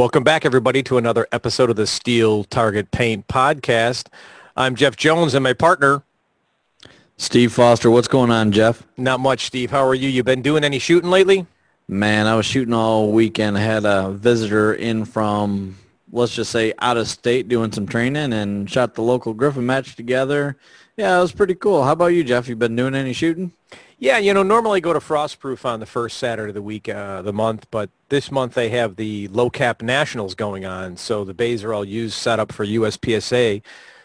Welcome back, everybody, to another episode of the Steel Target Paint Podcast. I'm Jeff Jones and my partner. Steve Foster, what's going on, Jeff? Not much, Steve. How are you? You been doing any shooting lately? Man, I was shooting all weekend. I had a visitor in from, let's just say, out of state doing some training and shot the local Griffin match together. Yeah, it was pretty cool. How about you, Jeff? You been doing any shooting? Yeah, you know, normally go to Frostproof on the first Saturday of the week, uh, the month, but this month they have the low cap nationals going on, so the bays are all used, set up for USPSA.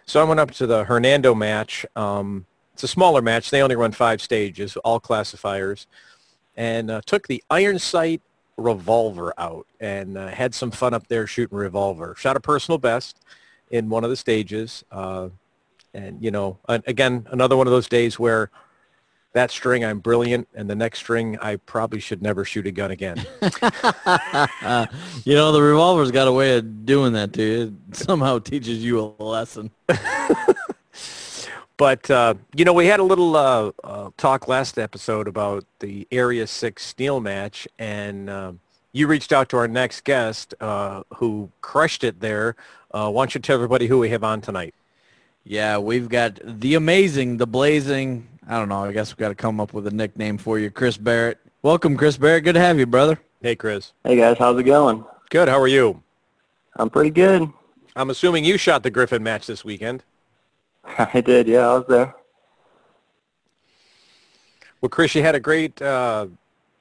So I went up to the Hernando match. Um, it's a smaller match. They only run five stages, all classifiers, and uh, took the Iron Sight revolver out and uh, had some fun up there shooting revolver. Shot a personal best in one of the stages, uh, and you know, again, another one of those days where that string I'm brilliant, and the next string I probably should never shoot a gun again. you know, the revolver's got a way of doing that to you. It somehow teaches you a lesson. but uh, you know, we had a little uh, uh, talk last episode about the Area Six steel match, and um, you reached out to our next guest uh, who crushed it there. Uh, why don't you tell everybody who we have on tonight? Yeah, we've got the amazing, the blazing, I don't know. I guess we've got to come up with a nickname for you, Chris Barrett. Welcome, Chris Barrett. Good to have you, brother. Hey, Chris. Hey, guys. How's it going? Good. How are you? I'm pretty good. I'm assuming you shot the Griffin match this weekend. I did. Yeah, I was there. Well, Chris, you had a great uh,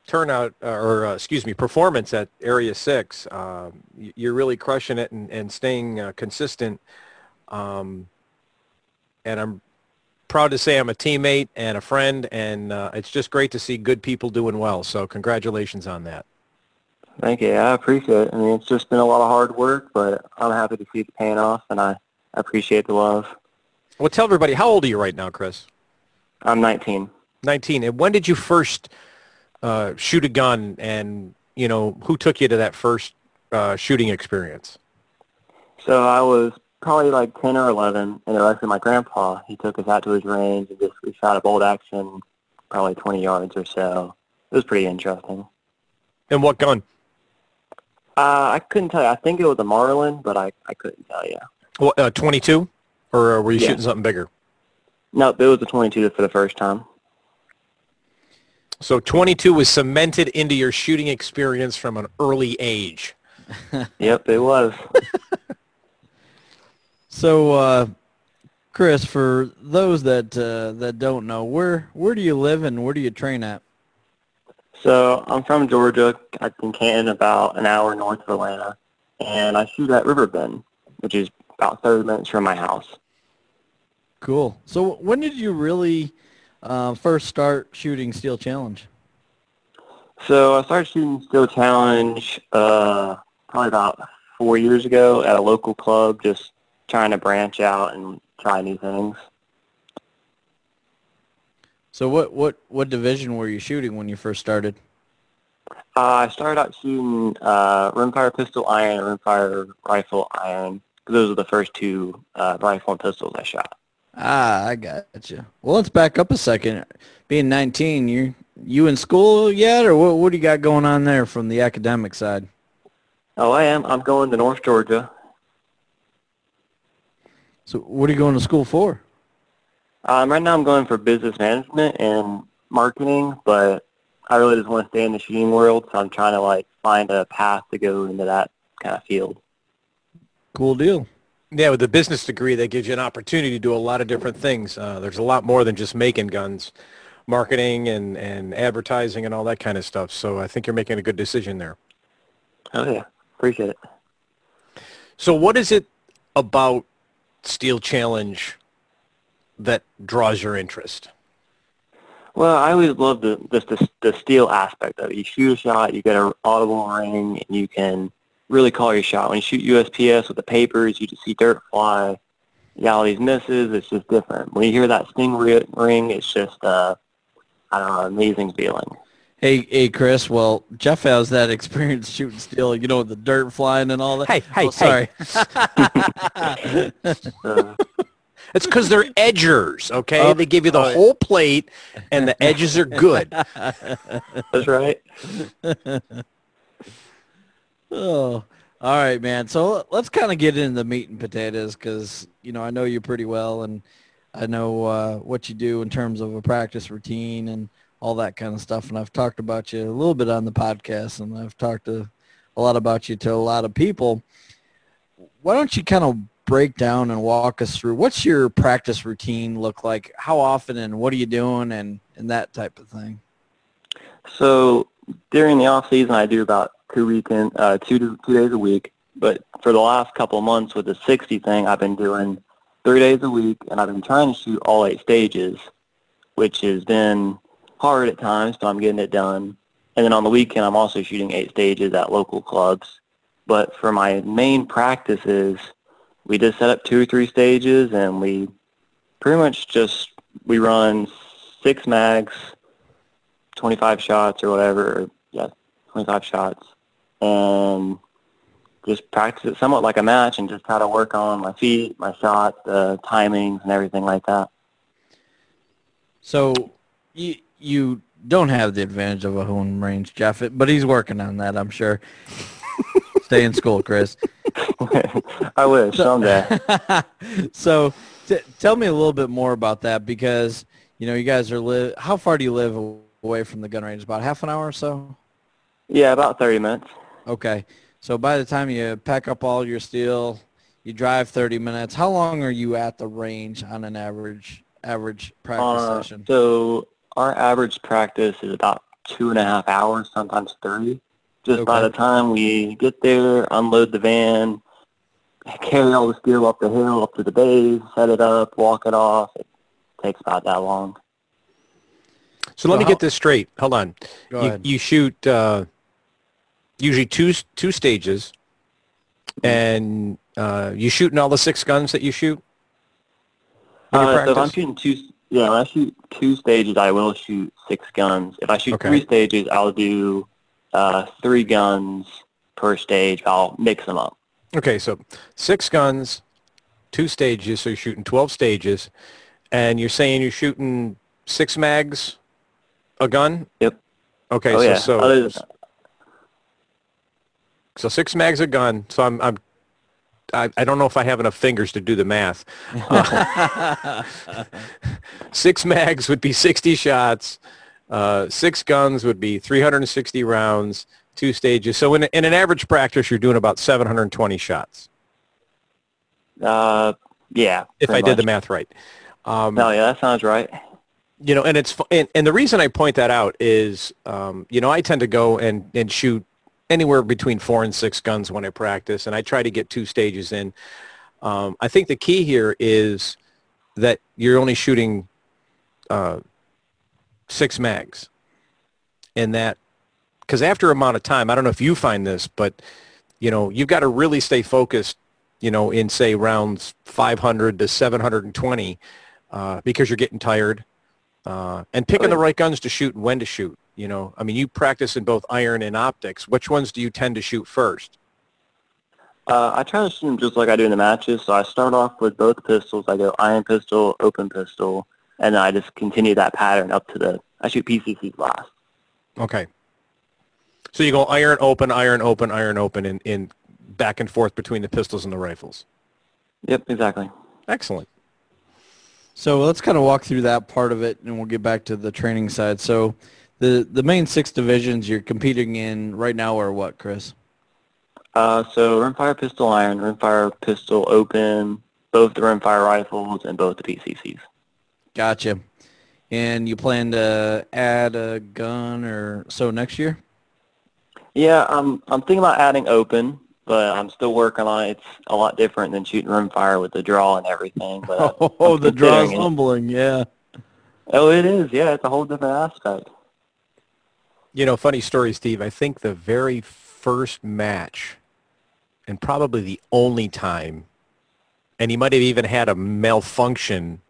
turnout, uh, or uh, excuse me, performance at Area Six. Uh, you're really crushing it and, and staying uh, consistent. Um, and I'm proud to say I'm a teammate and a friend, and uh, it's just great to see good people doing well. So congratulations on that. Thank you. I appreciate it. I mean, it's just been a lot of hard work, but I'm happy to see it paying off, and I appreciate the love. Well, tell everybody, how old are you right now, Chris? I'm 19. 19. And when did you first uh, shoot a gun, and, you know, who took you to that first uh, shooting experience? So I was probably like 10 or 11, and it was actually my grandpa. He took us out to his range and just we shot a bolt action, probably 20 yards or so. It was pretty interesting. And what gun? Uh, I couldn't tell you. I think it was a Marlin, but I, I couldn't tell you. What, uh, 22? Or uh, were you yeah. shooting something bigger? No, it was a 22 for the first time. So 22 was cemented into your shooting experience from an early age. yep, it was. So, uh, Chris, for those that uh, that don't know, where where do you live and where do you train at? So I'm from Georgia. I'm in Canton, about an hour north of Atlanta, and I shoot at Riverbend, which is about 30 minutes from my house. Cool. So when did you really uh, first start shooting Steel Challenge? So I started shooting Steel Challenge uh, probably about four years ago at a local club, just trying to branch out and try new things. So what what what division were you shooting when you first started? Uh, I started out shooting uh, rimfire pistol iron and rimfire rifle iron. Those are the first two uh, rifle and pistols I shot. Ah, I got you. Well, let's back up a second. Being 19, you you in school yet, or what? What do you got going on there from the academic side? Oh, I am. I'm going to North Georgia so what are you going to school for? Um, right now I'm going for business management and marketing, but I really just want to stay in the shooting world, so I'm trying to like find a path to go into that kind of field. Cool deal. Yeah, with the business degree, that gives you an opportunity to do a lot of different things. Uh, there's a lot more than just making guns, marketing and, and advertising and all that kind of stuff. So I think you're making a good decision there. Oh, yeah. Appreciate it. So what is it about steel challenge that draws your interest? Well, I always love the, the the steel aspect of it. You shoot a shot, you get an audible ring, and you can really call your shot. When you shoot USPSA with the papers, you just see dirt fly. You got all these misses. It's just different. When you hear that sting ring, it's just uh, I don't know, amazing feeling. Hey, hey, Chris. Well, Jeff has that experience shooting steel. You know, the dirt flying and all that. Hey, hey, oh, sorry. Hey. it's because they're edgers. Okay, oh, they give you the oh, whole plate, and the edges are good. That's right. oh, All right, man. So let's kind of get into the meat and potatoes because, you know, I know you pretty well and I know uh, what you do in terms of a practice routine and all that kind of stuff. And I've talked about you a little bit on the podcast and I've talked a lot about you to a lot of people. Why don't you kind of break down and walk us through what's your practice routine look like? How often and what are you doing and, and that type of thing? So during the off season, I do about two weekend, uh, two to, two days a week. But for the last couple months with the 60 thing, I've been doing three days a week, and I've been trying to shoot all eight stages, which has been hard at times, but I'm getting it done. And then on the weekend, I'm also shooting eight stages at local clubs. But for my main practices, we just set up two or three stages, and we pretty much just we run six mags, 25 shots or whatever. Yeah, 25 shots and just practice it somewhat like a match and just try to work on my feet, my shots, the timings, and everything like that. So you you don't have the advantage of a home range, Jeff, but he's working on that, I'm sure. Stay in school, Chris. I wish someday. so t- tell me a little bit more about that because you know you guys are live. How far do you live away from the gun range? About half an hour or so. Yeah, about thirty minutes. Okay. So by the time you pack up all your steel, you drive 30 minutes. How long are you at the range on an average average practice uh, session? So our average practice is about two and a half hours, sometimes three. Just okay. by the time we get there, unload the van, carry all the steel up the hill, up to the base, set it up, walk it off. It takes about that long. So, so let me get this straight. Hold on. You, you, shoot uh, usually two two stages, and uh, you shooting all the six guns that you shoot. Uh, so if I'm shooting two, yeah, when I shoot two stages, I will shoot six guns. If I shoot okay. three stages, I'll do uh, three guns per stage. I'll mix them up. Okay, so six guns, two stages. So you're shooting twelve stages, and you're saying you're shooting six mags a gun. Yep. Okay, oh, so yeah. so so six mags a gun. So I'm, I'm I, I don't know if I have enough fingers to do the math. Uh, six mags would be 60 shots. Uh, six guns would be 360 rounds, two stages. So in, in an average practice, you're doing about 720 shots. Uh, yeah. If I much. did the math right. Um, no, yeah, that sounds right. You know, and it's and, and the reason I point that out is, um, you know, I tend to go and, and shoot anywhere between four and six guns when I practice, and I try to get two stages in. Um, I think the key here is that you're only shooting uh, six mags, and that because after a amount of time, I don't know if you find this, but you know you've got to really stay focused. You know, in say rounds 500 to 720, uh, because you're getting tired, uh, and picking the right guns to shoot and when to shoot. You know, I mean, you practice in both iron and optics. Which ones do you tend to shoot first? Uh, I try to shoot them just like I do in the matches. So I start off with both pistols. I go iron pistol, open pistol, and then I just continue that pattern up to the. I shoot PCCs last. Okay. So you go iron open, iron open, iron open, in, in back and forth between the pistols and the rifles. Yep, exactly. Excellent. So let's kind of walk through that part of it, and we'll get back to the training side. So the the main six divisions you're competing in right now are what, Chris? Uh, so rimfire pistol iron, rimfire pistol open, both the rimfire rifles, and both the PCCs. Gotcha. And you plan to add a gun or so next year? Yeah, I'm I'm thinking about adding open, but I'm still working on it. It's a lot different than shooting rimfire with the draw and everything. But oh, the draw is humbling, yeah. Oh, it is. Yeah, it's a whole different aspect. You know, funny story, Steve. I think the very first match, and probably the only time, and he might have even had a malfunction,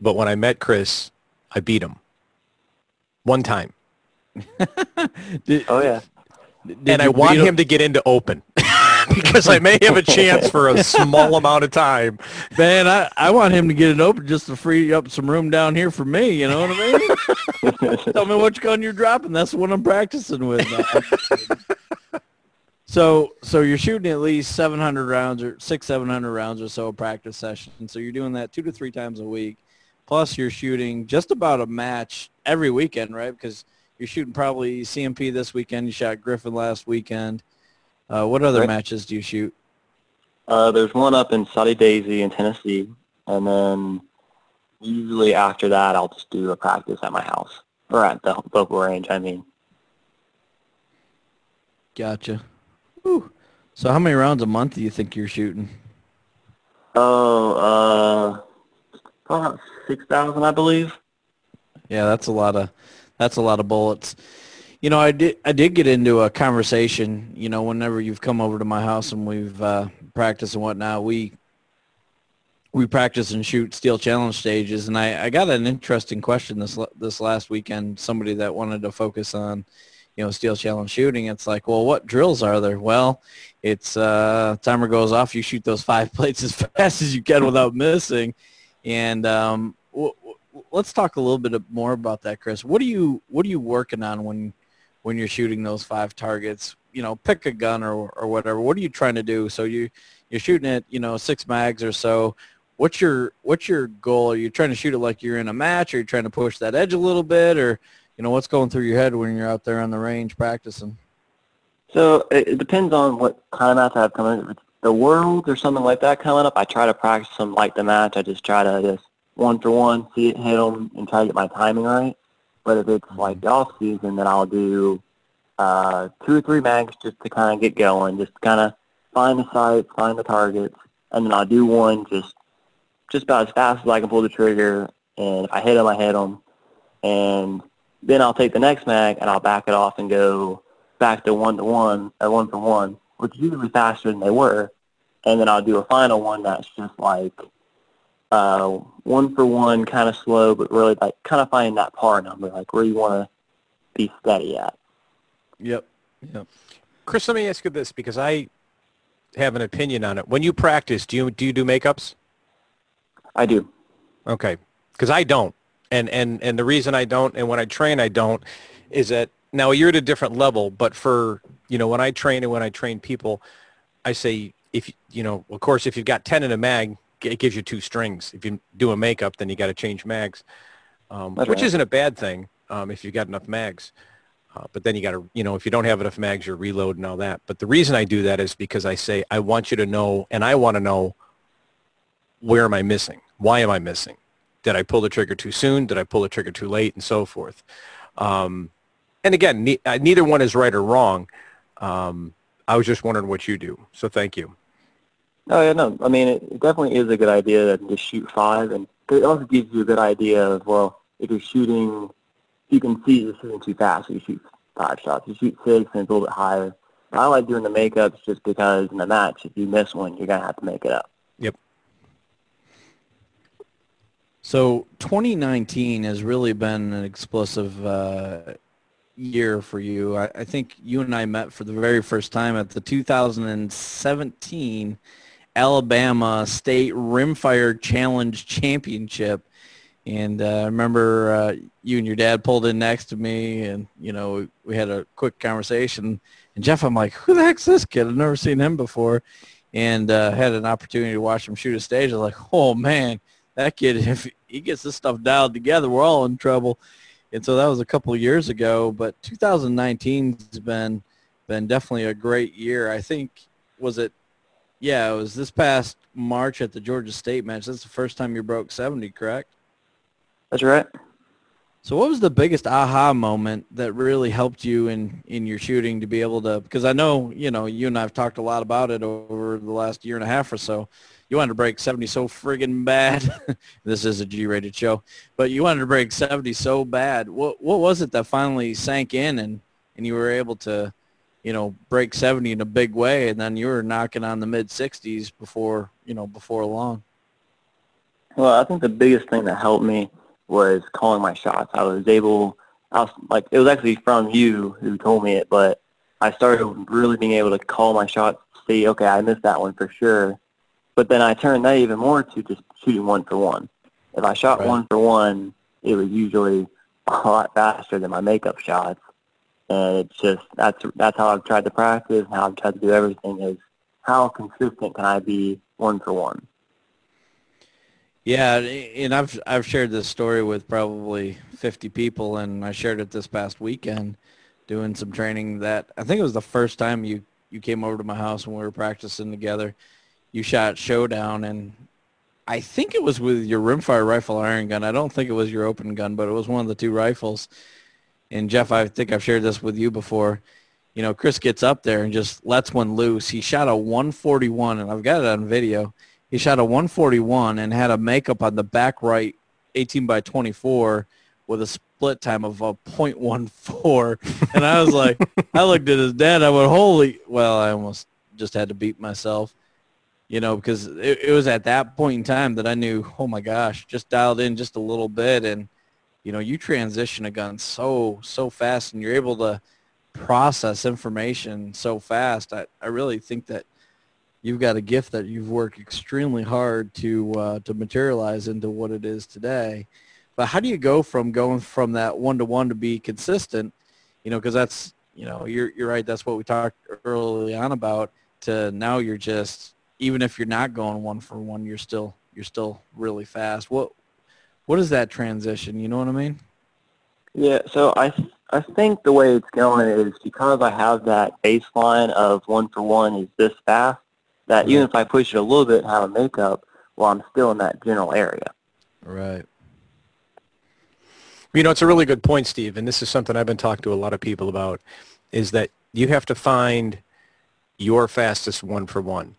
but when I met Chris, I beat him. One time. Did, oh, yeah. and I want him to get into open. because I may have a chance for a small amount of time. Man, I, I want him to get it open just to free up some room down here for me. You know what I mean? Tell me which gun you're dropping. That's what I'm practicing with. So, so you're shooting at least 700 rounds or six, 700 rounds or so a practice session. So you're doing that two to three times a week. Plus you're shooting just about a match every weekend, right? Because you're shooting probably CMP this weekend. You shot Griffin last weekend. Uh, what other right. matches do you shoot? Uh, there's one up in Soddy Daisy in Tennessee, and then usually after that, I'll just do a practice at my house or at the local range. I mean. Gotcha. Whew. So how many rounds a month do you think you're shooting? Oh, uh, about six thousand, I believe. Yeah, that's a lot of that's a lot of bullets. You know, I did I did get into a conversation. You know, whenever you've come over to my house and we've uh, practiced and whatnot, we we practice and shoot steel challenge stages. And I, I got an interesting question this this last weekend. Somebody that wanted to focus on, you know, steel challenge shooting. It's like, well, what drills are there? Well, it's uh, timer goes off. You shoot those five plates as fast as you can without missing. And um, w- w- let's talk a little bit more about that, Chris. What are you What are you working on when when you're shooting those five targets? You know, pick a gun or or whatever. What are you trying to do? So you you're shooting at you know six mags or so. What's your what's your goal? Are you trying to shoot it like you're in a match? Or are you trying to push that edge a little bit, or you know what's going through your head when you're out there on the range practicing? So it, depends on what kind of match I have coming. The World or something like that coming up, I try to practice them like the match. I just try to just one for one, see it hit them, and try to get my timing right. But if it's like the off season, then I'll do uh, two or three mags just to kind of get going, just kind of find the sights, find the targets, and then I'll do one just just about as fast as I can pull the trigger. And if I hit them, I hit them. And then I'll take the next mag and I'll back it off and go back to one to one or one for one, which is usually faster than they were. And then I'll do a final one that's just like uh, one for one, kind of slow, but really like kind of finding that par number, like where you want to be steady at. Yep. Yep. Chris, let me ask you this because I have an opinion on it. When you practice, do you do you do makeups? I do. Okay, because I don't, and and and the reason I don't, and when I train, I don't, is that now you're at a different level. But for you know, when I train and when I train people, I say if you know, of course, if you've got ten in a mag, it gives you two strings. If you do a makeup, then you got to change mags, um, which right. isn't a bad thing um, if you've got enough mags. Uh, but then you got to, you know, if you don't have enough mags, you're reload and all that. But the reason I do that is because I say I want you to know, and I want to know where am I missing? Why am I missing? Did I pull the trigger too soon? Did I pull the trigger too late? And so forth. Um, and again, ne- uh, neither one is right or wrong. Um, I was just wondering what you do. So thank you. Oh yeah, no. I mean, it definitely is a good idea to shoot five, and it also gives you a good idea of well, if you're shooting, you can see you're shooting too fast. So you shoot five shots. You shoot six, and it's a little bit higher. I like doing the makeups just because in the match, if you miss one, you're gonna have to make it up. Yep. So 2019 has really been an explosive uh, year for you. I, I, think you and I met for the very first time at the 2017 Alabama State Rimfire Challenge Championship. And uh, I remember uh, you and your dad pulled in next to me, and you know we, we had a quick conversation. And Jeff, I'm like, who the heck's this kid? I've never seen him before, and uh, had an opportunity to watch him shoot a stage. I was like, oh man, that kid, if he gets this stuff dialed together, we're all in trouble. And so that was a couple of years ago, but 2019 has been been definitely a great year. I think was it yeah, it was this past March at the Georgia State match. That's the first time you broke 70, correct? That's right. So what was the biggest aha moment that really helped you in, in your shooting to be able to, because I know, you know, you and I have talked a lot about it over the last year and a half or so you wanted to break 70 so friggin' bad. this is a G-rated show, but you wanted to break 70 so bad. What what was it that finally sank in and and you were able to, you know, break 70 in a big way, and then you were knocking on the mid 60s before you know before long. Well, I think the biggest thing that helped me was calling my shots. I was able, I was like, it was actually from you who told me it, but I started really being able to call my shots, see, okay, I missed that one for sure, but then I turned that even more to just shooting one for one. If I shot right. one for one, it was usually a lot faster than my makeup shots. And it's just that's that's how I've tried to practice, how I've tried to do everything is how consistent can I be one for one. Yeah, and I've I've shared this story with probably 50 people, and I shared it this past weekend, doing some training. That I think it was the first time you you came over to my house when we were practicing together. You shot showdown, and I think it was with your rimfire rifle iron gun. I don't think it was your open gun, but it was one of the two rifles. And Jeff, I think I've shared this with you before. You know, Chris gets up there and just lets one loose. He shot a 141, and I've got it on video. He shot a 141 and had a makeup on the back right 18 by 24 with a split time of a .14. And I was like, I looked at his dad. I went, holy, well, I almost just had to beat myself you know, because it, it, was at that point in time that I knew, oh my gosh, just dialed in just a little bit, and you know, you transition a gun so so fast, and you're able to process information so fast. I, I really think that you've got a gift that you've worked extremely hard to uh, to materialize into what it is today. But how do you go from going from that one to one to be consistent? You know, because that's you know, you're you're right. That's what we talked early on about. To now, you're just even if you're not going one for one, you're still you're still really fast. What what is that transition? You know what I mean? Yeah. So I I think the way it's going is because I have that baseline of one for one is this fast. That right. even if I push it a little bit and have a makeup, well, I'm still in that general area. Right. You know, it's a really good point, Steve, and this is something I've been talking to a lot of people about, is that you have to find your fastest one for one.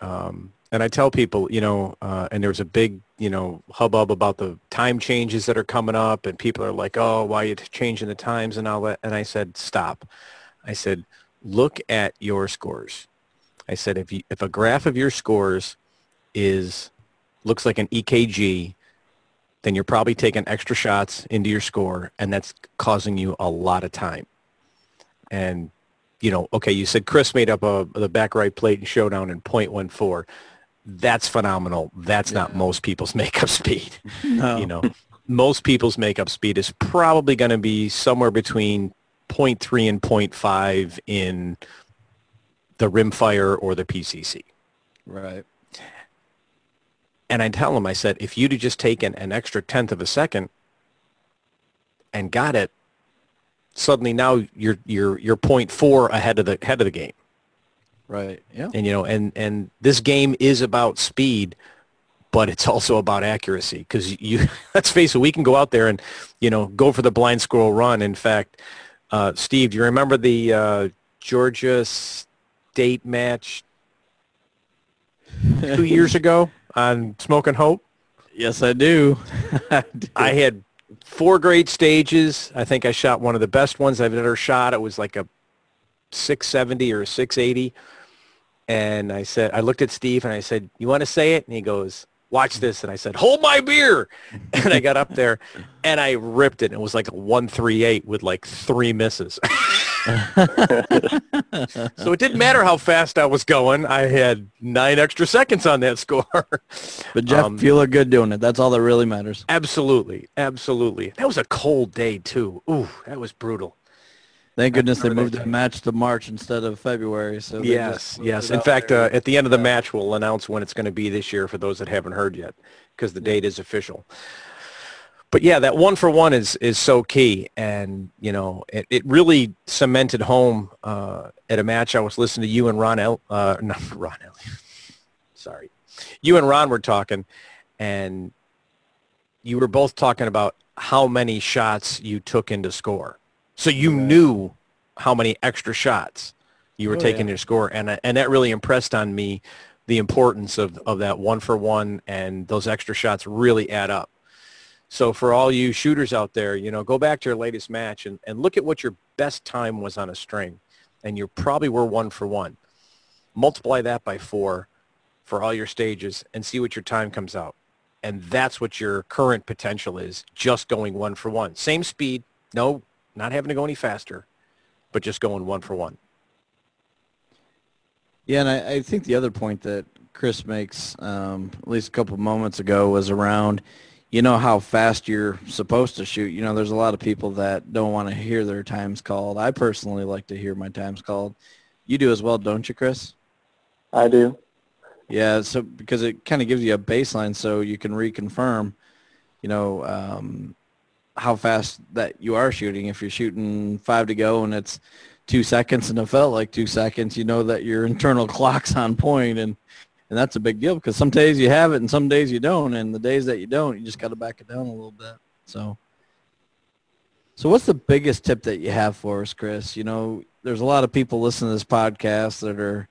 Um, and I tell people, you know, uh, and there's a big, you know, hubbub about the time changes that are coming up, and people are like, "Oh, why are you changing the times and all that?" And I said, "Stop." I said, "Look at your scores." I said, "If you, if a graph of your scores is looks like an EKG, then you're probably taking extra shots into your score, and that's causing you a lot of time." And you know, okay, you said Chris made up a, the back right plate and showdown in .14. That's phenomenal. That's yeah. not most people's makeup speed. No. You know, most people's makeup speed is probably going to be somewhere between 0.3 and 0.5 in the rimfire or the PCC. Right. And I tell him, I said, if you'd have just taken an extra tenth of a second and got it, suddenly now you're you're you're point four ahead of the head of the game. Right. Yeah. And you know, and and this game is about speed, but it's also about accuracy because you let's face it, we can go out there and you know go for the blind squirrel run. In fact, uh, Steve, do you remember the uh, Georgia State match two years ago on Smoke & Hope? Yes, I do. I, do. I had four great stages. I think I shot one of the best ones I've ever shot. It was like a 670 or a 680. And I said, I looked at Steve and I said, you want to say it? And he goes, watch this. And I said, hold my beer. And I got up there and I ripped it. And it was like a 138 with like three misses. so it didn't matter how fast I was going. I had nine extra seconds on that score. but Jeff, um, you look good doing it. That's all that really matters. Absolutely, absolutely. That was a cold day too. Ooh, that was brutal. Thank goodness they moved the match to March instead of February. So yes, yes. In fact, uh, at the end of the match, we'll announce when it's going to be this year for those that haven't heard yet, because the date is official but yeah, that one for one is is so key, and you know it, it really cemented home uh, at a match. I was listening to you and Ron El, uh, not Ron El, sorry, you and Ron were talking, and you were both talking about how many shots you took into score. So you right. knew how many extra shots you were oh, taking yeah. to score, and uh, and that really impressed on me the importance of of that one for one, and those extra shots really add up. So for all you shooters out there, you know, go back to your latest match and, and look at what your best time was on a string. And you probably were one for one. Multiply that by four for all your stages and see what your time comes out. And that's what your current potential is, just going one for one. Same speed, no, not having to go any faster, but just going one for one. Yeah, and I, I think the other point that Chris makes, um, at least a couple moments ago, was around – you know how fast you're supposed to shoot. You know, there's a lot of people that don't want to hear their times called. I personally like to hear my times called. You do as well, don't you, Chris? I do. Yeah, so because it kind of gives you a baseline so you can reconfirm, you know, um, how fast that you are shooting. If you're shooting five to go and it's two seconds and it felt like two seconds, you know that your internal clock's on point and and that's a big deal because some days you have it and some days you don't and the days that you don't you just got to back it down a little bit. So so what's the biggest tip that you have for us chris? You know there's a lot of people listening to this podcast that are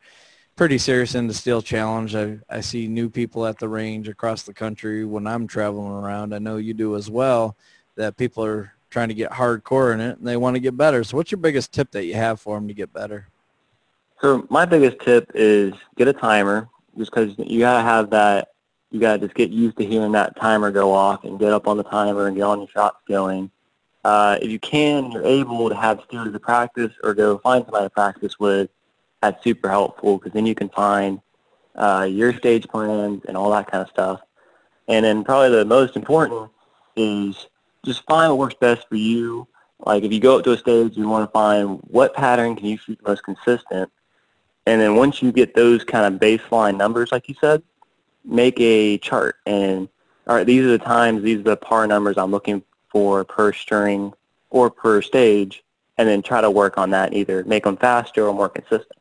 pretty serious in the steel challenge. I i see new people at the range across the country when i'm traveling around. I know you do as well that people are trying to get hardcore in it and they want to get better so what's your biggest tip that you have for them to get better so my biggest tip is get a timer just because you gotta have that. You gotta just get used to hearing that timer go off and get up on the timer and get all your shots going. Uh, if you can, you're able to have students to practice or go find somebody to practice with. That's super helpful because then you can find uh, your stage plans and all that kind of stuff. And then probably the most important is just find what works best for you. Like if you go up to a stage, you want to find what pattern can you shoot the most consistent and then once you get those kind of baseline numbers, like you said, make a chart. And all right, these are the times, these are the par numbers I'm looking for per string or per stage, and then try to work on that, either make them faster or more consistent.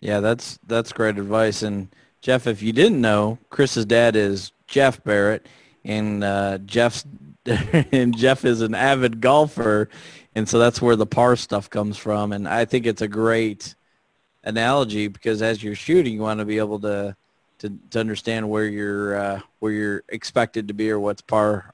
Yeah, that's that's great advice. And Jeff, if you didn't know, Chris's dad is Jeff Barrett, and uh, Jeff's and Jeff is an avid golfer, and so that's where the par stuff comes from. And I think it's a great analogy because as you're shooting, you want to be able to to, to understand where you're uh, where you're expected to be or what's par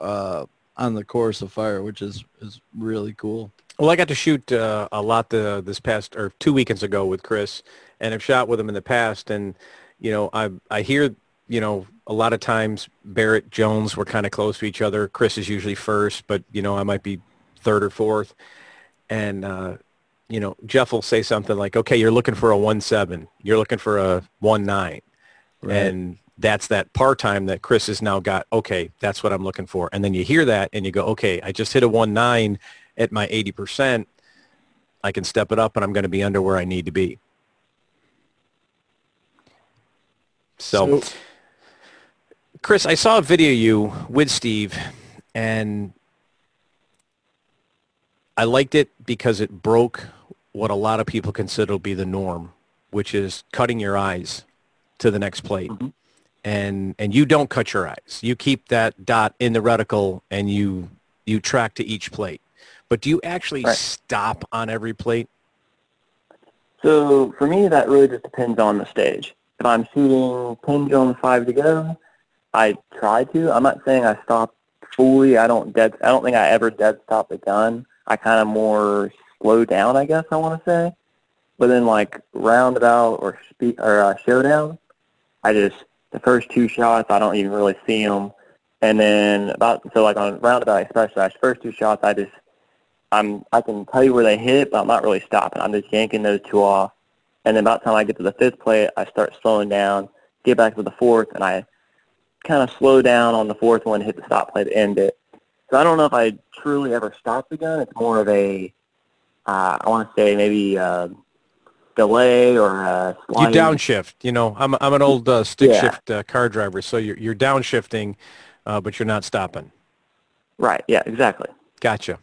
uh, on the course of fire, which is is really cool. Well, I got to shoot uh, a lot the, this past or two weekends ago with Chris, and I've shot with him in the past, and you know I I hear you know a lot of times Barrett Jones were kind of close to each other. Chris is usually first, but you know I might be third or fourth, and uh, you know Jeff will say something like, "Okay, you're looking for a one seven, you're looking for a one nine, right. and that's that part time that Chris has now got. Okay, that's what I'm looking for, and then you hear that and you go, "Okay, I just hit a one nine at my eighty percent. I can step it up, and I'm going to be under where I need to be." so, so Chris, I saw a video you with Steve, and I liked it because it broke what a lot of people consider to be the norm, which is cutting your eyes to the next plate. Mm-hmm. And and you don't cut your eyes. You keep that dot in the reticle and you you track to each plate. But do you actually right. stop on every plate? So for me, that really just depends on the stage. If I'm shooting pendulum five to go, I try to. I'm not saying I stop fully. I don't dead. I don't think I ever dead stop the gun. I kind of more slow down, I guess I want to say. But then like roundabout or spe- or uh, showdown, I just the first two shots I don't even really see them, and then about so like on roundabout especially, the first two shots I just I'm I can tell you where they hit, but I'm not really stopping. I'm just yanking those two off, and then about the time I get to the fifth plate, I start slowing down, get back to the fourth, and I kind of slow down on the fourth one, hit the stop plate to end it. So I don't know if I truly ever stop the gun. It's more of a, uh, I want to say maybe uh, delay or a slide. You downshift. You know, I'm I'm an old uh, stick yeah. shift uh, car driver, so you're you're downshifting, uh, but you're not stopping. Right. Yeah. Exactly. Gotcha.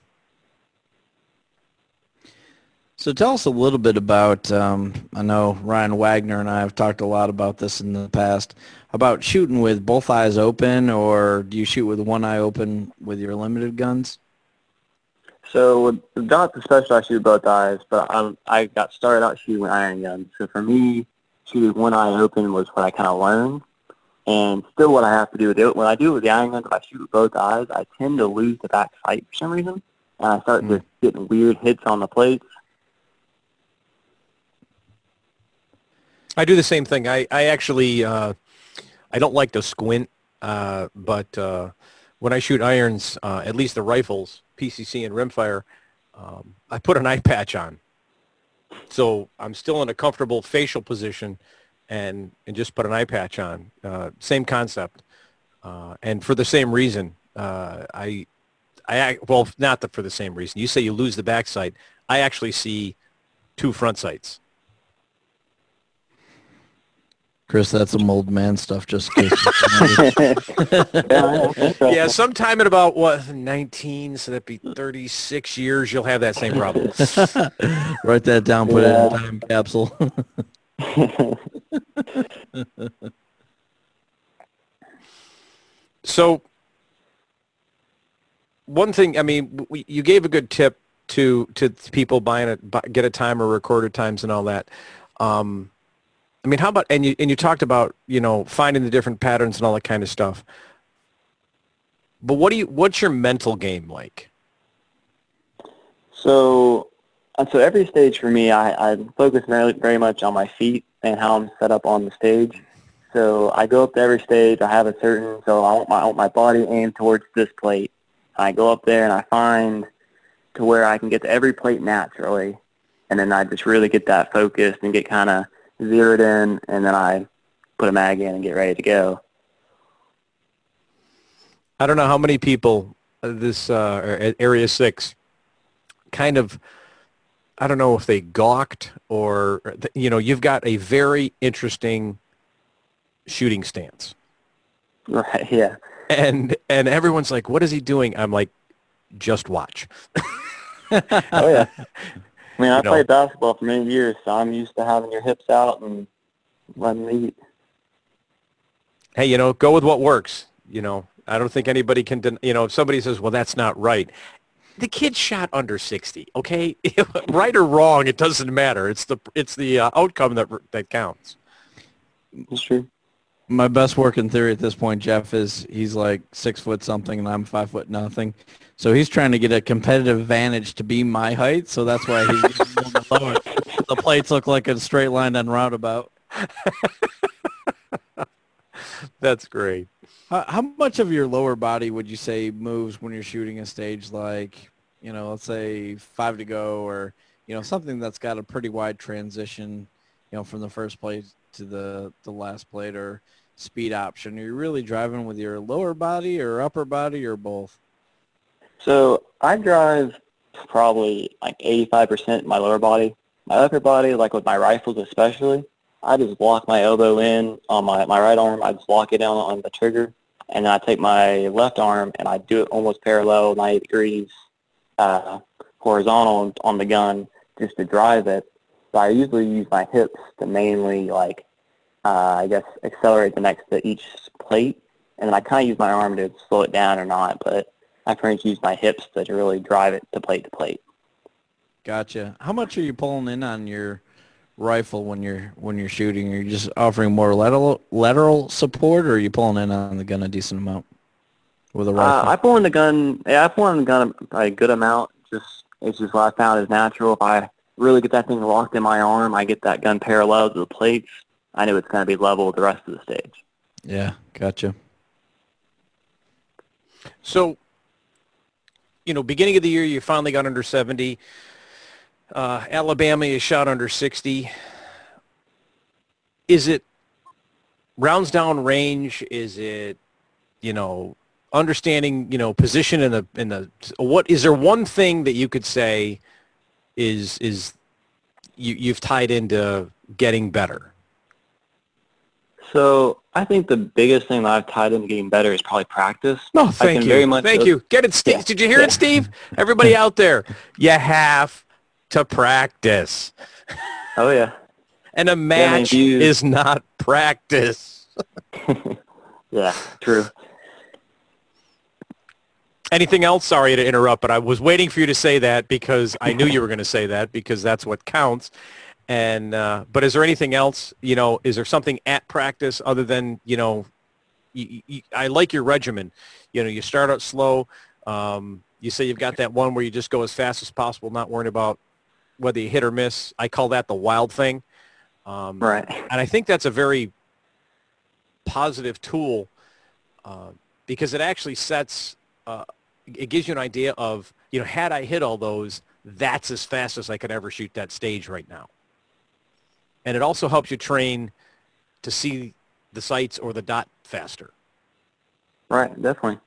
So tell us a little bit about, um, I know Ryan Wagner and I have talked a lot about this in the past, about shooting with both eyes open or do you shoot with one eye open with your limited guns? So with the dots especially I shoot both eyes, but I'm, I got started out shooting with iron guns. So for me, shooting one eye open was what I kind of learned. And still what I have to do with it, when I do it with the iron guns, if I shoot with both eyes, I tend to lose the back sight for some reason. And I start mm. just getting weird hits on the plates I do the same thing. I, I actually, uh, I don't like to squint, uh, but uh, when I shoot irons, uh, at least the rifles, PCC and rimfire, um, I put an eye patch on. So I'm still in a comfortable facial position, and and just put an eye patch on. Uh, same concept, uh, and for the same reason. Uh, I, I well, not the, for the same reason. You say you lose the back sight. I actually see two front sights. Chris, that's some old man stuff. Just in yeah, yeah, sometime in about what 19, so that'd be 36 years, you'll have that same problem. Write that down. Put it in a time capsule. so, one thing, I mean, we, you gave a good tip to to people buying it, buy, get a timer, recorder times, and all that. Um, I mean, how about and you and you talked about you know finding the different patterns and all that kind of stuff. But what do you? What's your mental game like? So, uh, so every stage for me, I, I focus very, very much on my feet and how I'm set up on the stage. So I go up to every stage. I have a certain, so I want my, I want my body aimed towards this plate. I go up there and I find to where I can get to every plate naturally, and then I just really get that focused and get kind of zeroed in, and then I put a mag in and get ready to go. I don't know how many people uh, this uh, Area 6 kind of, I don't know if they gawked or, you know, you've got a very interesting shooting stance. Right, yeah. And and everyone's like, what is he doing? I'm like, just watch. oh, yeah. I mean, I you know, played basketball for many years, so I'm used to having your hips out and letting them eat. Hey, you know, go with what works. You know, I don't think anybody can, den- you know, if somebody says, well, that's not right. The kid shot under 60, okay? right or wrong, it doesn't matter. It's the, it's the uh, outcome that, that counts. That's true my best working theory at this point, Jeff, is he's like six foot something and I'm five foot nothing. So he's trying to get a competitive advantage to be my height. So that's why he's lower. The plates look like a straight line on roundabout. that's great. How, how much of your lower body would you say moves when you're shooting a stage like, you know, let's say five to go or, you know, something that's got a pretty wide transition, you know, from the first place to the, the last plate or speed option? Are you really driving with your lower body or upper body or both? So I drive probably like 85% my lower body. My upper body, like with my rifles especially, I just lock my elbow in on my, my right arm. I just lock it down on the trigger. And then I take my left arm and I do it almost parallel, 90 degrees uh, horizontal on the gun just to drive it. So I usually use my hips to mainly like uh, I guess, accelerate the next to each plate. And then I kind of use my arm to slow it down or not, but I pretty much use my hips to really drive it to plate to plate. Gotcha. How much are you pulling in on your rifle when you're when you're shooting? Are you just offering more lateral lateral support, or are you pulling in on the gun a decent amount with a rifle? Uh, I pull in the gun. Yeah, I pull in the gun a, a good amount. Just it's just what I found is natural. If I really get that thing locked in my arm, I get that gun parallel to the plates. I know it's going to be level with the rest of the stage. Yeah, gotcha. So, you know, beginning of the year, you finally got under 70. Uh, Alabama, you shot under 60. Is it rounds down range? Is it, you know, understanding, you know, position in the in the what is there one thing that you could say is is you you've tied into getting better? So I think the biggest thing that I've tied into getting better is probably practice. No, thank you. Very much thank you. Get it, Steve. Yeah. Did you hear yeah. it, Steve? Everybody out there, you have to practice. Oh yeah. And a match yeah, you... is not practice. yeah, true. Anything else? Sorry to interrupt, but I was waiting for you to say that because I knew you were going to say that because that's what counts. And uh, but is there anything else? You know, is there something at practice other than you know? You, you, I like your regimen. You know, you start out slow. Um, you say you've got that one where you just go as fast as possible, not worrying about whether you hit or miss. I call that the wild thing. Um, right. And I think that's a very positive tool uh, because it actually sets, uh, it gives you an idea of, you know, had I hit all those, that's as fast as I could ever shoot that stage right now and it also helps you train to see the sights or the dot faster. Right, definitely.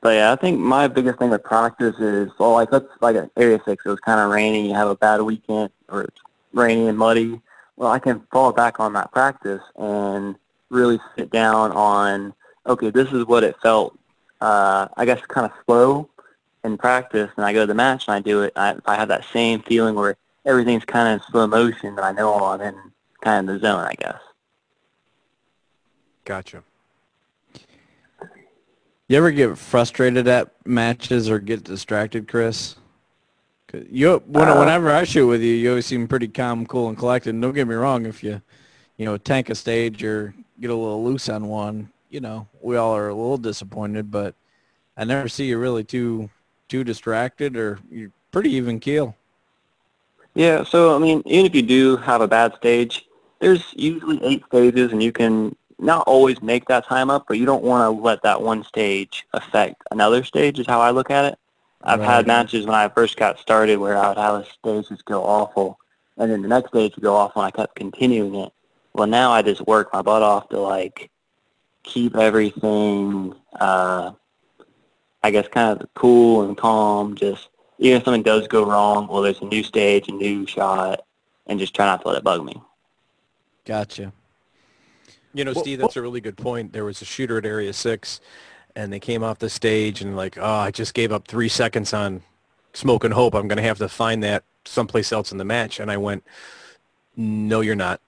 But yeah, I think my biggest thing with practice is, well, like let's like at Area Six, it was kind of rainy. You have a bad weekend, or it's rainy and muddy. Well, I can fall back on that practice and really sit down on, okay, this is what it felt. Uh, I guess kind of slow in practice, and I go to the match and I do it. I, I have that same feeling where everything's kind of in slow motion, then I know I'm in kind of the zone, I guess. Gotcha. You ever get frustrated at matches or get distracted, Chris? You when, Uh, whenever I shoot with you, you always seem pretty calm, cool, and collected. And don't get me wrong, if you, you know, tank a stage or get a little loose on one, you know, we all are a little disappointed. But I never see you really too too distracted, or you're pretty even keel. Yeah, so I mean, even if you do have a bad stage, there's usually eight stages, and you can not always make that time up, but you don't want to let that one stage affect another stage. Is how I look at it. I've Right. had matches when I first got started where I would have a stage just go awful, and then the next stage would go awful, and I kept continuing it. Well, now I just work my butt off to like keep everything, uh, I guess, kind of cool and calm. Just even if something does go wrong, well, there's a new stage, a new shot, and just try not to let it bug me. Gotcha. You know, Well, Steve, that's a really good point. There was a shooter at Area 6, and they came off the stage and like, oh, I just gave up three seconds on Smoke & Hope. I'm going to have to find that someplace else in the match. And I went, no, you're not.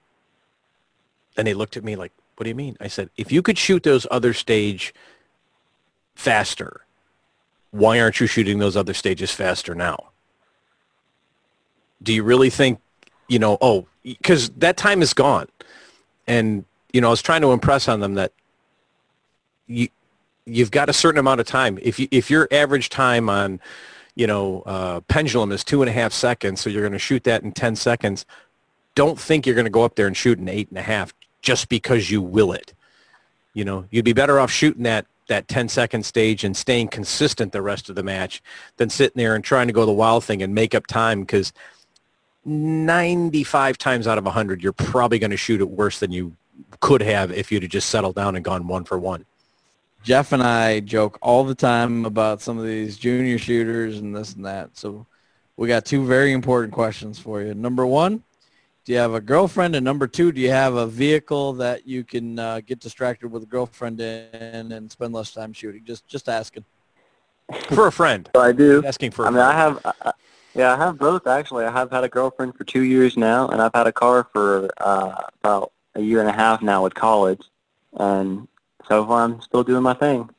And they looked at me like, what do you mean? I said, if you could shoot those other stage faster, why aren't you shooting those other stages faster now? Do you really think, you know, oh, because that time is gone. And, you know, I was trying to impress on them that you, you've got a certain amount of time. If, you, if your average time on, you know, uh, pendulum is two and a half seconds, so you're going to shoot that in 10 seconds, don't think you're going to go up there and shoot an eight and a half just because you will it. You know, you'd be better off shooting that that 10 second stage and staying consistent the rest of the match than sitting there and trying to go the wild thing and make up time because 95 times out of 100 you're probably going to shoot it worse than you could have if you'd have just settled down and gone one for one. Jeff and I joke all the time about some of these junior shooters and this and that. So we got two very important questions for you. Number one, do you have a girlfriend? And number two, do you have a vehicle that you can uh, get distracted with a girlfriend in and spend less time shooting? Just just asking. For a friend. So I do. Asking for a I mean, I have, uh, yeah, I have both actually. I have had a girlfriend for two years now, and I've had a car for uh, about a year and a half now with college, and so far I'm still doing my thing.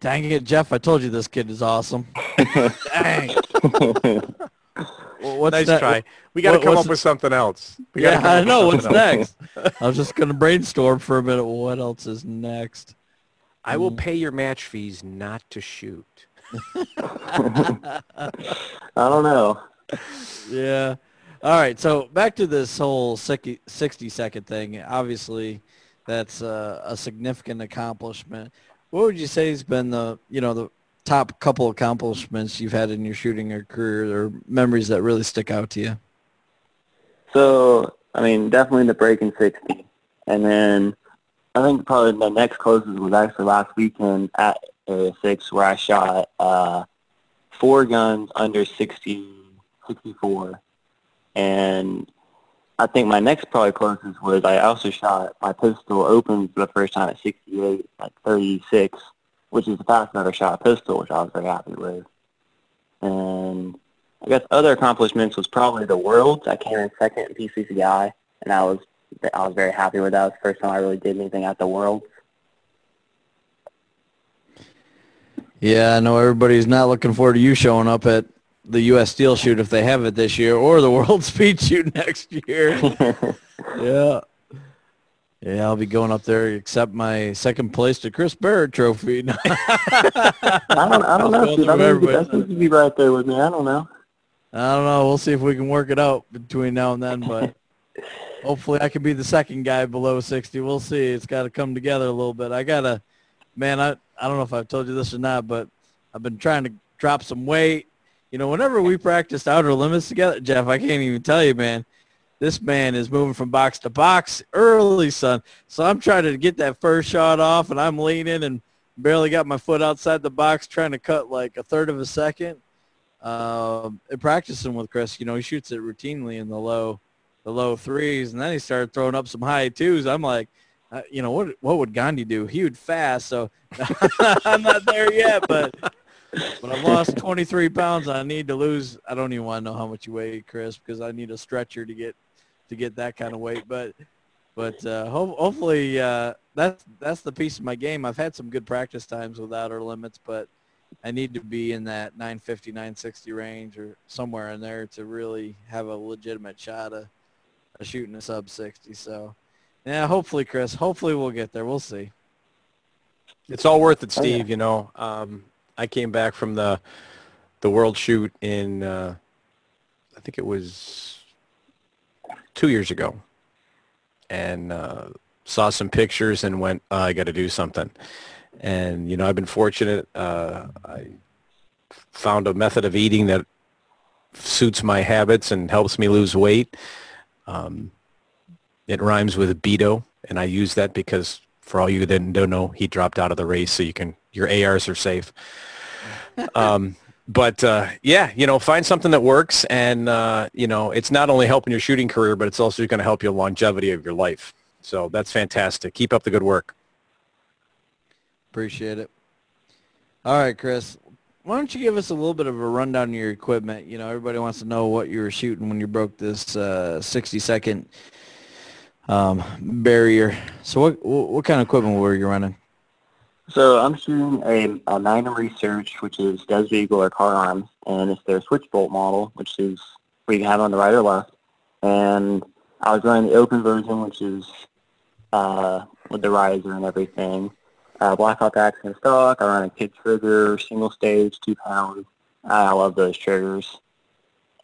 Dang it, Jeff! I told you this kid is awesome. Dang. Well, What's nice that- try. We got to what- come up with something else. We gotta Yeah, come up I with know. What's something else. next? I was just going to brainstorm for a minute. What else is next? I will Mm. pay your match fees not to shoot. I don't know. Yeah. All right. So back to this whole 60 60 second thing. Obviously, that's a, a significant accomplishment. What would you say has been the, you know, the top couple accomplishments you've had in your shooting or career or memories that really stick out to you? So, I mean, definitely the breaking 60. And then I think probably the next closest was actually last weekend at Area 6 where I shot uh, four guns under 60, 64. And I think my next probably closest was I also shot my pistol open for the first time at 68, like 36, which is the fastest I've ever shot a pistol, which I was very happy with. And I guess other accomplishments was probably the Worlds. I came in second in PCCI, and I was I was very happy with that. It was the first time I really did anything at the Worlds. Yeah, I know everybody's not looking forward to you showing up at the U.S. Steel Shoot if they have it this year or the World Speed Shoot next year. yeah. Yeah, I'll be going up there except my second place to Chris Barrett trophy. I don't I don't know. Steve. I that seems to be right there with me. I don't know. I don't know. We'll see if we can work it out between now and then, but hopefully I can be the second guy below 60. We'll see. It's got to come together a little bit. I got to, man, I, I don't know if I've told you this or not, but I've been trying to drop some weight. You know, whenever we practiced outer limits together, Jeff, I can't even tell you, man, this man is moving from box to box early, son. So I'm trying to get that first shot off, and I'm leaning and barely got my foot outside the box, trying to cut like a third of a second. And practicing with Chris, you know, he shoots it routinely in the low, the low threes, and then he started throwing up some high twos. I'm like, uh, you know, what what would Gandhi do? He would fast, so I'm not there yet, but but I've lost 23 pounds. I need to lose. I don't even want to know how much you weigh, Chris, because I need a stretcher to get to get that kind of weight. But but uh, ho- hopefully uh, that's that's the piece of my game. I've had some good practice times with outer limits, but I need to be in that 950, 960 range or somewhere in there to really have a legitimate shot of, of shooting a sub 60. So yeah, hopefully, Chris. Hopefully we'll get there. We'll see. It's all worth it, Steve. Oh, yeah. You know, um, I came back from the the World Shoot in uh, I think it was two years ago, and uh, saw some pictures and went, oh, I got to do something. And you know, I've been fortunate. Uh, I found a method of eating that suits my habits and helps me lose weight. Um, it rhymes with Beto, and I use that because for all you that don't know, he dropped out of the race, so you can your ARs are safe. Um, but uh, yeah, you know, find something that works, and uh, you know, it's not only helping your shooting career, but it's also going to help your longevity of your life. So that's fantastic. Keep up the good work. Appreciate it. All right, Chris. Why don't you give us a little bit of a rundown of your equipment? You know, everybody wants to know what you were shooting when you broke this uh, 60 second um, barrier. So what what kind of equipment were you running? So I'm shooting a, a Magnum Research, which is Desert Eagle or Kahr Arms, and it's their switch bolt model, which is where you have on the right or left. And I was running the open version, which is uh, with the riser and everything. Uh, Blackhawk Axiom stock. I run a Kidd trigger, single stage, two pounds. I love those triggers.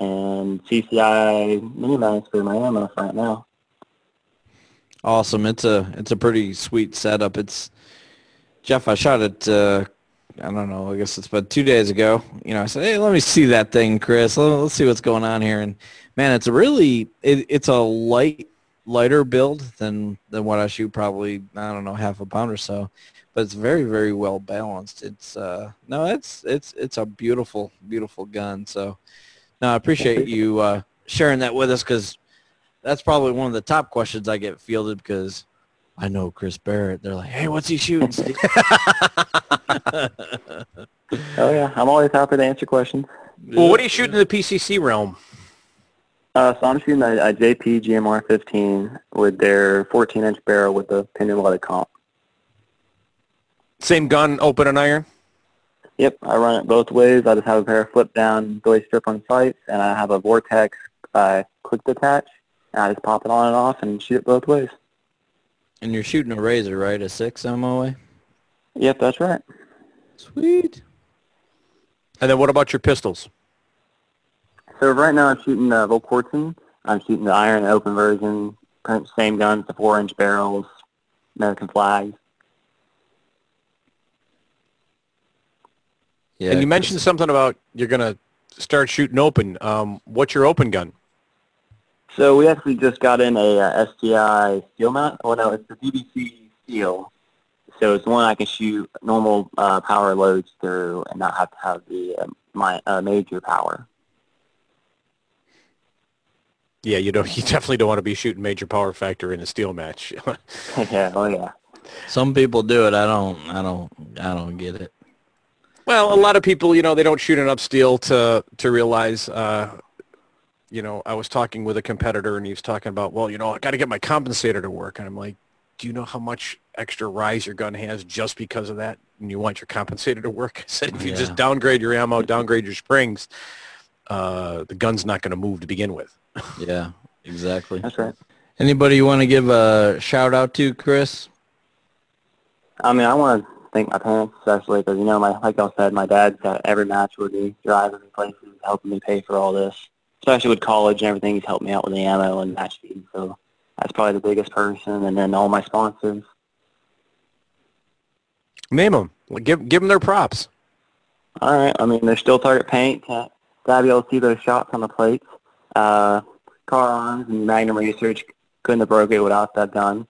And CCI mini mags for my ammo right now. Awesome. It's a it's a pretty sweet setup. It's Jeff, I shot it. Uh, I don't know. I guess it's about two days ago. You know, I said, "Hey, let me see that thing, Chris. Let's see what's going on here." And man, it's a really it, it's a light, lighter build than than what I shoot. Probably I don't know half a pound or so, but it's very very well balanced. It's uh no, it's it's it's a beautiful beautiful gun. So no, I appreciate you uh, sharing that with us because that's probably one of the top questions I get fielded because I know Chris Barrett. They're like, hey, what's he shooting? oh yeah, I'm always happy to answer questions. Well, what are you shooting in the PCC realm? Uh, so I'm shooting a, a JP GMR 15 with their 14-inch barrel with the pin and leaded comp. Same gun, open and iron? Yep, I run it both ways. I just have a pair of flip-down billy strip on sights, and I have a Vortex uh, quick detach, and I just pop it on and off and shoot it both ways. And you're shooting a razor, right? A six MOA? Yep, that's right. Sweet. And then what about your pistols? So right now I'm shooting uh, Volk 14. I'm shooting the iron open version, same guns, the four-inch barrels, American flags. Yeah, and you mentioned something about you're going to start shooting open. Um, what's your open gun? So we actually just got in a, uh, STI steel mount. Oh no, it's the DVC steel. So it's one I can shoot normal uh, power loads through and not have to have the uh, my uh, major power. Yeah, you don't. You definitely don't want to be shooting major power factor in a steel match. yeah, oh yeah. Some people do it. I don't. I don't. I don't get it. Well, a lot of people, you know, they don't shoot enough steel to to realize uh, you know, I was talking with a competitor and he was talking about, well, you know, I got to get my compensator to work. And I'm like, do you know how much extra rise your gun has just because of that? And you want your compensator to work? I said, if you yeah. just downgrade your ammo, downgrade your springs, uh, the gun's not going to move to begin with. yeah, exactly. That's right. Anybody you want to give a shout out to, Chris? I mean, I want to thank my parents especially because, you know, my like I said, my dad's got every match with me, driving me places, helping me pay for all this especially with college and everything. He's helped me out with the ammo and match feed. So that's probably the biggest person. And then all my sponsors. Name them. Give give them their props. All right. I mean, they're Steel Target Paint. Gotta be able to see those shots on the plates. Uh, Kahr Arms and Magnum Research couldn't have broke it without that gun.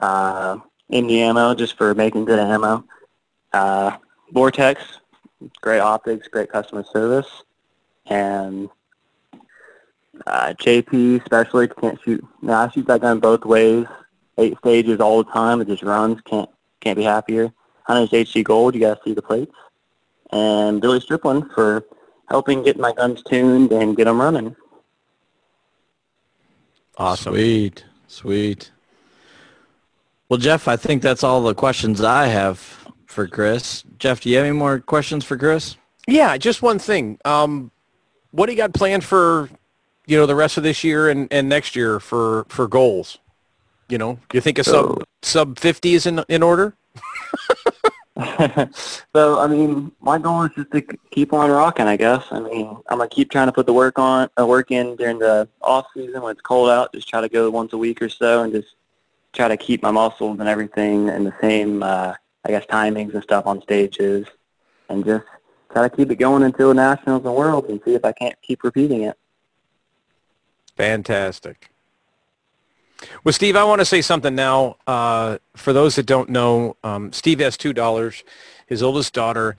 Uh, Indy Ammo, just for making good ammo. Uh, Vortex, great optics, great customer service. And uh, JP, especially, can't shoot. Now, I shoot that gun both ways, eight stages all the time. It just runs. Can't can't be happier. Hunter's HD Gold, you guys see the plates. And Billy Strickland for helping get my guns tuned and get them running. Awesome. Sweet. Sweet. Well, Jeff, I think that's all the questions I have for Chris. Jeff, do you have any more questions for Chris? Yeah, just one thing. Um, what do you got planned for, you know, the rest of this year and, and next year for, for goals? You know, you think a sub sub 50 is in in order? so I mean, my goal is just to keep on rocking. I guess. I mean, I'm gonna keep trying to put the work on, uh, work in during the off season when it's cold out. Just try to go once a week or so, and just try to keep my muscles and everything in the same, uh, I guess, timings and stuff on stages, and just try to keep it going until the nationals and worlds, and see if I can't keep repeating it. Fantastic. Well, Steve, I want to say something now. Uh, for those that don't know, um, Steve has two dollars. His oldest daughter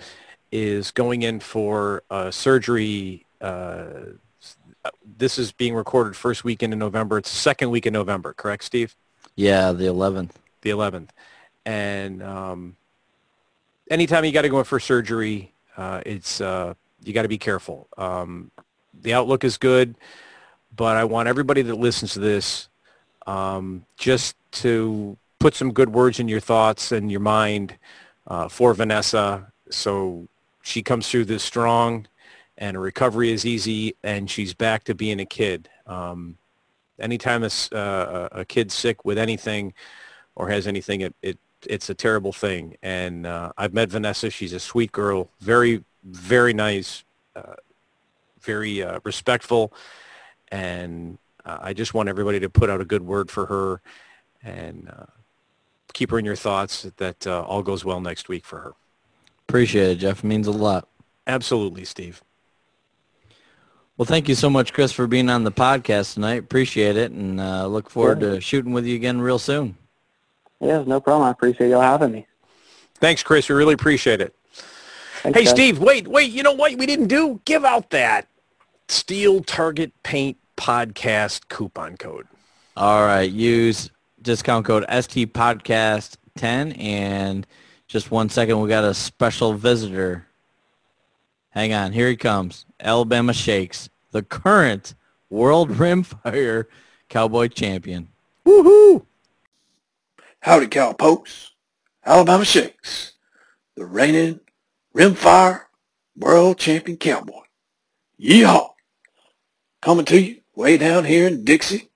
is going in for uh, surgery. Uh, this is being recorded first weekend in November. It's second week in November, correct, Steve? Yeah, the 11th. The 11th. And um, anytime you got to go in for surgery, uh, it's uh, you got to be careful. Um, the outlook is good, but I want everybody that listens to this um, just to put some good words in your thoughts and your mind uh, for Vanessa so she comes through this strong and recovery is easy and she's back to being a kid. Um, anytime a, uh, a kid's sick with anything or has anything, it, it it's a terrible thing. And uh, I've met Vanessa. She's a sweet girl, very, very nice, uh, very uh, respectful, and uh, I just want everybody to put out a good word for her and uh, keep her in your thoughts that uh, all goes well next week for her. Appreciate it, Jeff. It means a lot. Absolutely, Steve. Well, thank you so much, Chris, for being on the podcast tonight. Appreciate it, and uh, look forward to shooting with you again real soon. Yeah, no problem. I appreciate y'all having me. Thanks, Chris. We really appreciate it. Thanks, hey, guys. Steve, wait, wait. You know what we didn't do? Give out that Steel Target Paint podcast coupon code. All right. Use discount code ST Podcast 10 and just one second. We got a special visitor. Hang on. Here he comes. Alabama Shakes, the current World Rimfire Cowboy Champion. Woohoo! Howdy, cowpokes. Alabama Shakes, the reigning Rimfire World Champion Cowboy. Yeehaw! Coming to you way down here in Dixie.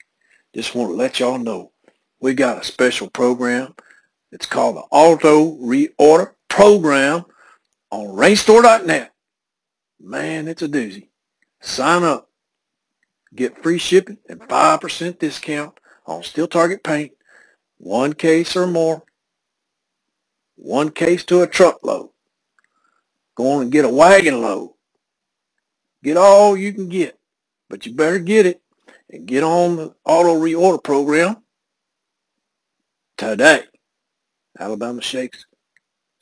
Just want to let y'all know we got a special program. It's called the Auto Reorder Program on rangerstore.net. Man, it's a doozy. Sign up. Get free shipping and 5% discount on Steel Target paint. One case or more. One case to a truckload. Go on and get a wagon load. Get all you can get. But you better get it and get on the auto reorder program today. Alabama Shakes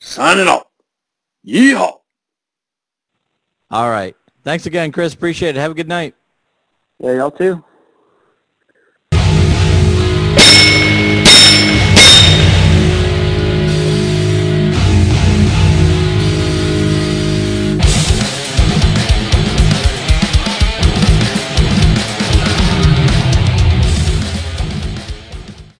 signing off. Yeehaw. All right. Thanks again, Chris. Appreciate it. Have a good night. Yeah, y'all too.